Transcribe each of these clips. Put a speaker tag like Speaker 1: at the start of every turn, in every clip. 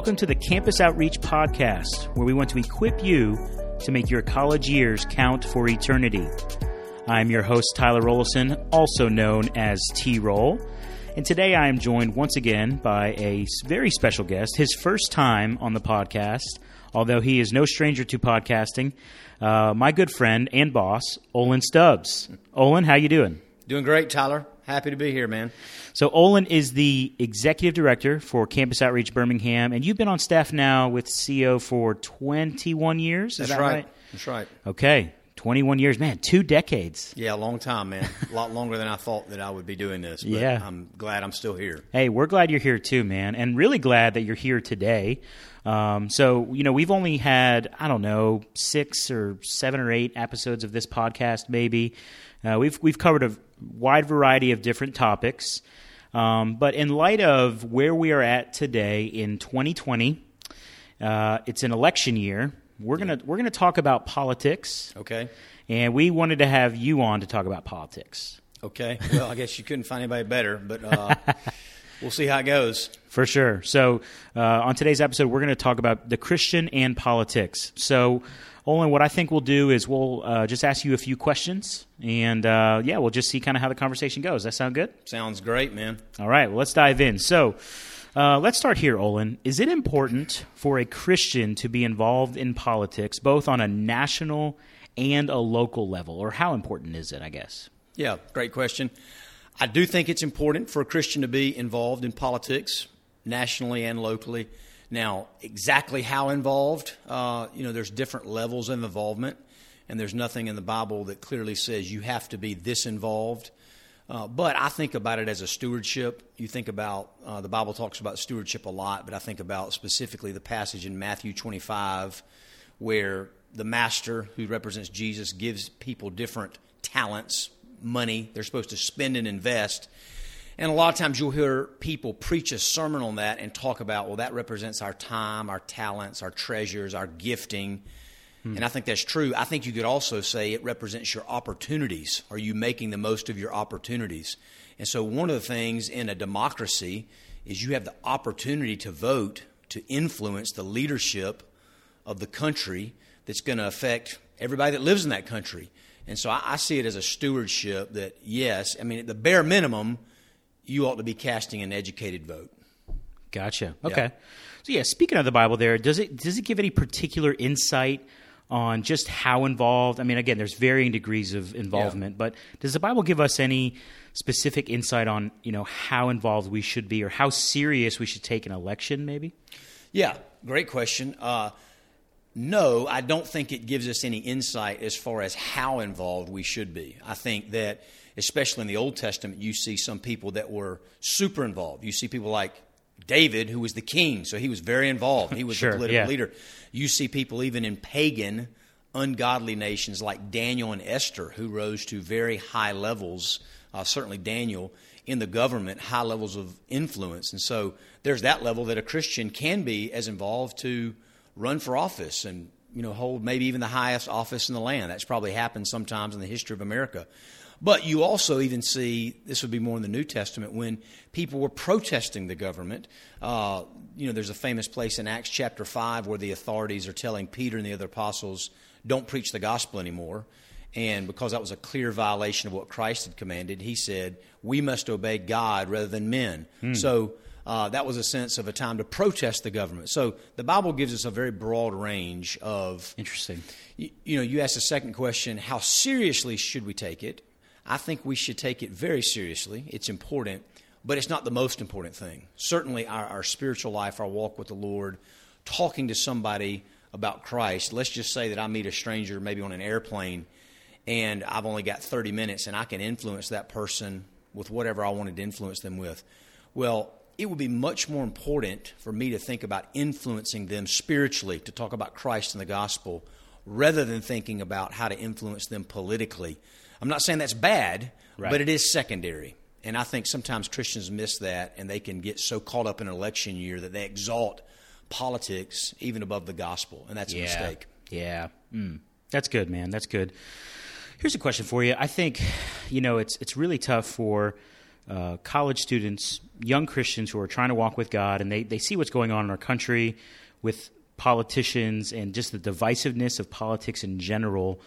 Speaker 1: Welcome to the Campus Outreach Podcast, where we want to equip you to make your college years count for eternity. I'm your host, Tyler Rollison, also known as T Roll. And today I am joined once again by a very special guest, his first time on the podcast, although he is no stranger to podcasting, uh, my good friend and boss, Olan Stubbs. Olan, how you doing?
Speaker 2: Doing great, Tyler. Happy to be here, man.
Speaker 1: So Olan is the executive director for Campus Outreach Birmingham, and you've been on staff now with CO for 21 years.
Speaker 2: That's
Speaker 1: that
Speaker 2: right.
Speaker 1: right?
Speaker 2: That's right.
Speaker 1: Okay, 21 years, man, two decades.
Speaker 2: Yeah, a long time, man. a lot longer than I thought that I would be doing this. But
Speaker 1: Yeah.
Speaker 2: I'm glad I'm still here.
Speaker 1: Hey, we're glad you're here too, man, and really glad that you're here today. Um, so, you know, we've only had, I don't know, six or seven or eight episodes of this podcast, maybe. Uh, we've, we've covered a wide variety of different topics. Um, but in light of where we are at today in 2020, uh, it's an election year. We're gonna we're gonna talk about politics,
Speaker 2: Okay.
Speaker 1: and we wanted to have you on to talk about politics.
Speaker 2: Okay. Well, I guess you couldn't find anybody better, but uh, we'll see how it goes.
Speaker 1: For sure. So, uh, on today's episode, we're going to talk about the Christian and politics. So, Olan, what I think we'll do is we'll uh, just ask you a few questions, and uh, yeah, we'll just see kind of how the conversation goes. That sound good?
Speaker 2: Sounds great, man.
Speaker 1: All right. Well, let's dive in. So, uh, let's start here, Olan. Is it important for a Christian to be involved in politics, both on a national and a local level, or how important is it? I guess.
Speaker 2: Yeah, great question. I do think it's important for a Christian to be involved in politics, nationally and locally. Now, exactly how involved, uh, you know, there's different levels of involvement, and there's nothing in the Bible that clearly says you have to be this involved. Uh, but I think about it as a stewardship. You think about uh, the Bible talks about stewardship a lot, but I think about specifically the passage in Matthew 25 where the master, who represents Jesus, gives people different talents, money they're supposed to spend and invest. And a lot of times you'll hear people preach a sermon on that and talk about, well, that represents our time, our talents, our treasures, our gifting. Hmm. And I think that's true. I think you could also say it represents your opportunities. Are you making the most of your opportunities? And so, one of the things in a democracy is you have the opportunity to vote to influence the leadership of the country that's going to affect everybody that lives in that country. And so, I, I see it as a stewardship that, yes, I mean, at the bare minimum, you ought to be casting an educated vote.
Speaker 1: Gotcha. Okay. So yeah, speaking of the Bible, there does it does it give any particular insight on just how involved? I mean, again, there's varying degrees of involvement, but does the Bible give us any specific insight on you know how involved we should be or how serious we should take an election? Maybe.
Speaker 2: Yeah, great question. Uh, no, I don't think it gives us any insight as far as how involved we should be. I think that, especially in the Old Testament, you see some people that were super involved. You see people like David, who was the king, so he was very involved. He was
Speaker 1: Sure,
Speaker 2: the political
Speaker 1: yeah.
Speaker 2: leader. You see people even in pagan, ungodly nations like Daniel and Esther, who rose to very high levels. Uh, certainly, Daniel in the government, high levels of influence, and so there's that level that a Christian can be as involved to run for office and you know hold maybe even the highest office in the land. That's probably happened sometimes in the history of America. But you also even see this would be more in the New Testament when people were protesting the government. Uh, you know, there's a famous place in Acts chapter five where the authorities are telling Peter and the other apostles, "Don't preach the gospel anymore." And because that was a clear violation of what Christ had commanded, he said, "We must obey God rather than men." So uh, that was a sense of a time to protest the government. So the Bible gives us a very broad range of
Speaker 1: Interesting.
Speaker 2: you, you know, you asked the second question, how seriously should we take it? I think we should take it very seriously. It's important, but it's not the most important thing. Certainly, our, our spiritual life, our walk with the Lord, talking to somebody about Christ. Let's just say that I meet a stranger maybe on an airplane and I've only got 30 minutes and I can influence that person with whatever I wanted to influence them with. Well, it would be much more important for me to think about influencing them spiritually, to talk about Christ and the gospel, rather than thinking about how to influence them politically. I'm not saying that's bad,
Speaker 1: Right.
Speaker 2: but it is secondary. And I think sometimes Christians miss that and they can get so caught up in an election year that they exalt politics even above the gospel. And that's a
Speaker 1: yeah.
Speaker 2: mistake.
Speaker 1: Yeah. Mm. That's good, man. That's good. Here's a question for you. I think, you know, it's it's really tough for uh, college students, young Christians who are trying to walk with God, and they, they see what's going on in our country with politicians and just the divisiveness of politics in general.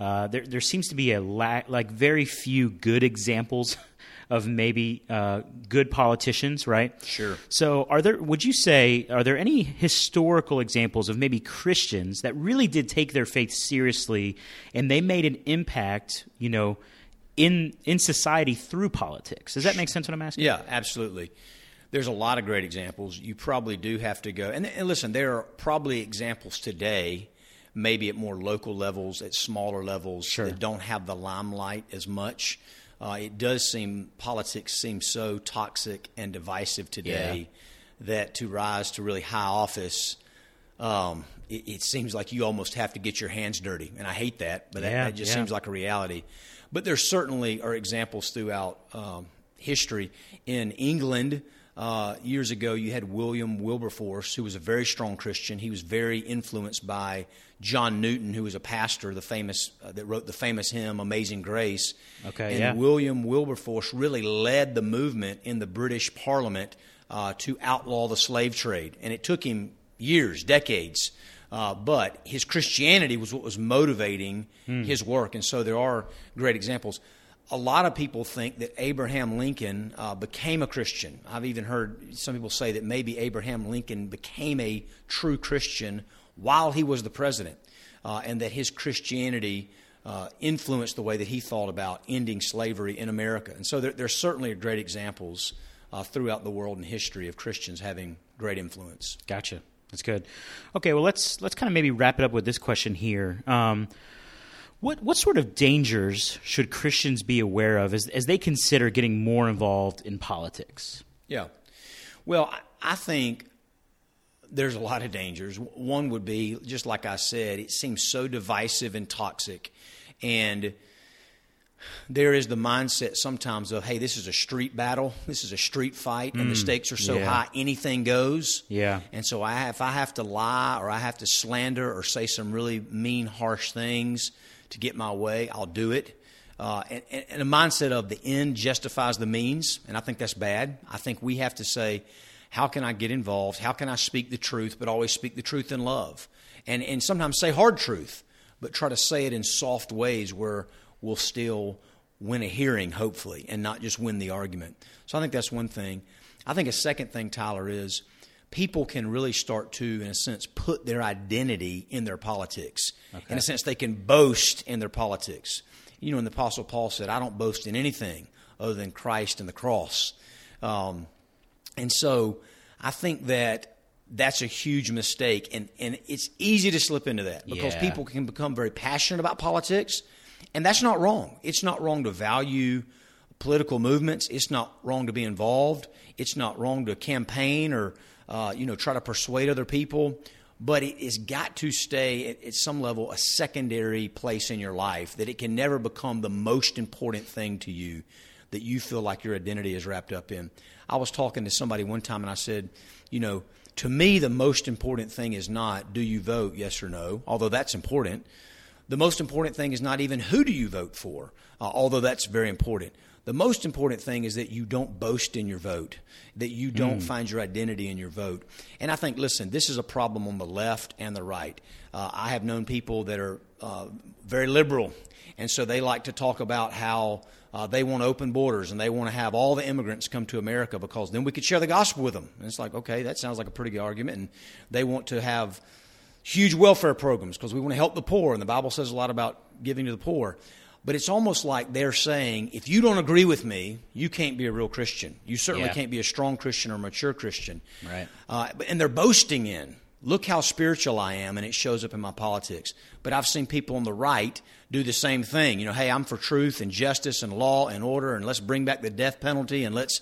Speaker 1: Uh, there, there seems to be a la- like very few good examples of maybe uh, good politicians, right?
Speaker 2: Sure.
Speaker 1: So, are there? Would you say are there any historical examples of maybe Christians that really did take their faith seriously and they made an impact? You know, in in society through politics. Does that make sense? What I'm asking?
Speaker 2: Yeah, absolutely. There's a lot of great examples. You probably do have to go and, and listen. There are probably examples today maybe at more local levels, at smaller levels
Speaker 1: Sure.
Speaker 2: that don't have the limelight as much. Uh, it does seem politics seems so toxic and divisive today that to rise to really high office, um, it, it seems like you almost have to get your hands dirty, and I hate that, but that,
Speaker 1: Yeah,
Speaker 2: that just
Speaker 1: yeah.
Speaker 2: seems like a reality. But there certainly are examples throughout um, history. In England, uh, years ago, you had William Wilberforce, who was a very strong Christian. He was very influenced by John Newton, who was a pastor, the famous uh, that wrote the famous hymn "Amazing Grace."
Speaker 1: Okay,
Speaker 2: and
Speaker 1: yeah.
Speaker 2: William Wilberforce really led the movement in the British Parliament uh, to outlaw the slave trade, and it took him years, decades. Uh, but his Christianity was what was motivating his work, and so there are great examples. A lot of people think that Abraham Lincoln uh, became a Christian. I've even heard some people say that maybe Abraham Lincoln became a true Christian while he was the president, uh, and that his Christianity uh, influenced the way that he thought about ending slavery in America. And so there, there certainly are great examples uh, throughout the world and history of Christians having great influence.
Speaker 1: Gotcha. That's good. Okay, well let's let's kind of maybe wrap it up with this question here. Um, what what sort of dangers should Christians be aware of as as they consider getting more involved in politics?
Speaker 2: Yeah. Well, I, I think there's a lot of dangers. One would be, just like I said, it seems so divisive and toxic. And there is the mindset sometimes of, hey, this is a street battle, this is a street fight, and the stakes are so
Speaker 1: Mm. yeah.
Speaker 2: high, anything goes.
Speaker 1: Yeah.
Speaker 2: And so I if I have to lie or I have to slander or say some really mean, harsh things to get my way, I'll do it. Uh, and, and, and a mindset of the end justifies the means, and I think that's bad. I think we have to say, how can I get involved? How can I speak the truth, but always speak the truth in love? And, and sometimes say hard truth, but try to say it in soft ways where we'll still win a hearing, hopefully, and not just win the argument. So I think that's one thing. I think a second thing, Tyler, is people can really start to, in a sense, put their identity in their politics. In a sense, they can boast in their politics. You know, when the Apostle Paul said, I don't boast in anything other than Christ and the cross. Um, and so I think that that's a huge mistake. And, and it's easy to slip into that because
Speaker 1: Yeah.
Speaker 2: people can become very passionate about politics. And that's not wrong. It's not wrong to value political movements. It's not wrong to be involved. It's not wrong to campaign or, uh, you know, try to persuade other people. But it has got to stay at, at some level a secondary place in your life that it can never become the most important thing to you that you feel like your identity is wrapped up in. I was talking to somebody one time and I said, you know, to me, the most important thing is not do you vote, yes or no, although that's important. The most important thing is not even who do you vote for, uh, although that's very important. The most important thing is that you don't boast in your vote, that you don't find your identity in your vote. And I think, listen, this is a problem on the left and the right. Uh, I have known people that are uh, very liberal, and so they like to talk about how uh, they want open borders and they want to have all the immigrants come to America because then we could share the gospel with them. And it's like, okay, that sounds like a pretty good argument. And they want to have huge welfare programs because we want to help the poor, and the Bible says a lot about giving to the poor. But it's almost like they're saying, if you don't agree with me, you can't be a real Christian. You certainly
Speaker 1: Yeah.
Speaker 2: can't be a strong Christian or a mature Christian.
Speaker 1: Right.
Speaker 2: Uh, and they're boasting in, look how spiritual I am, and it shows up in my politics. But I've seen people on the right do the same thing. You know, hey, I'm for truth and justice and law and order, and let's bring back the death penalty, and let's,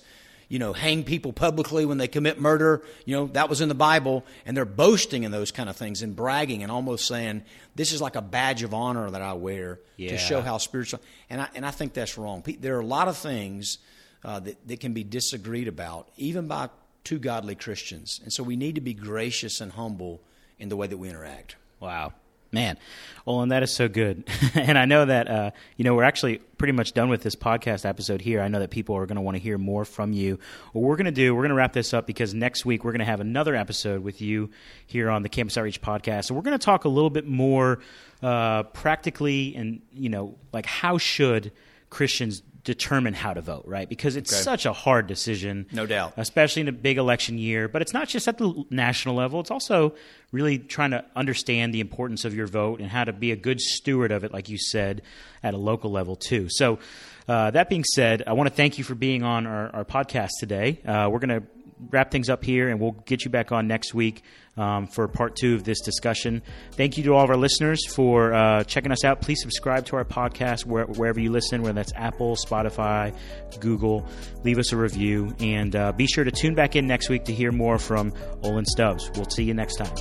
Speaker 2: you know, hang people publicly when they commit murder. You know, that was in the Bible, and they're boasting in those kind of things and bragging and almost saying, this is like a badge of honor that I wear
Speaker 1: Yeah.
Speaker 2: to show how spiritual. And I, and I think that's wrong. There are a lot of things uh, that, that can be disagreed about, even by two godly Christians. And so we need to be gracious and humble in the way that we interact.
Speaker 1: Wow. Man, and that is so good. and I know that, uh, you know, we're actually pretty much done with this podcast episode here. I know that people are going to want to hear more from you. What we're going to do, we're going to wrap this up because next week we're going to have another episode with you here on the Campus Outreach podcast. So we're going to talk a little bit more uh, practically and, you know, like how should Christians determine how to vote, right? Because it's
Speaker 2: Okay.
Speaker 1: such a hard decision.
Speaker 2: No doubt.
Speaker 1: Especially in a big election year. But it's not just at the national level, it's also really trying to understand the importance of your vote and how to be a good steward of it, like you said, at a local level, too. So, uh, that being said, I want to thank you for being on our, our podcast today. Uh, we're going to wrap things up here and we'll get you back on next week um, for part two of this discussion. Thank you to all of our listeners for uh, checking us out. Please subscribe to our podcast where, wherever you listen, whether that's Apple, Spotify, Google. Leave us a review and uh, be sure to tune back in next week to hear more from Olan Stubbs. We'll see you next time.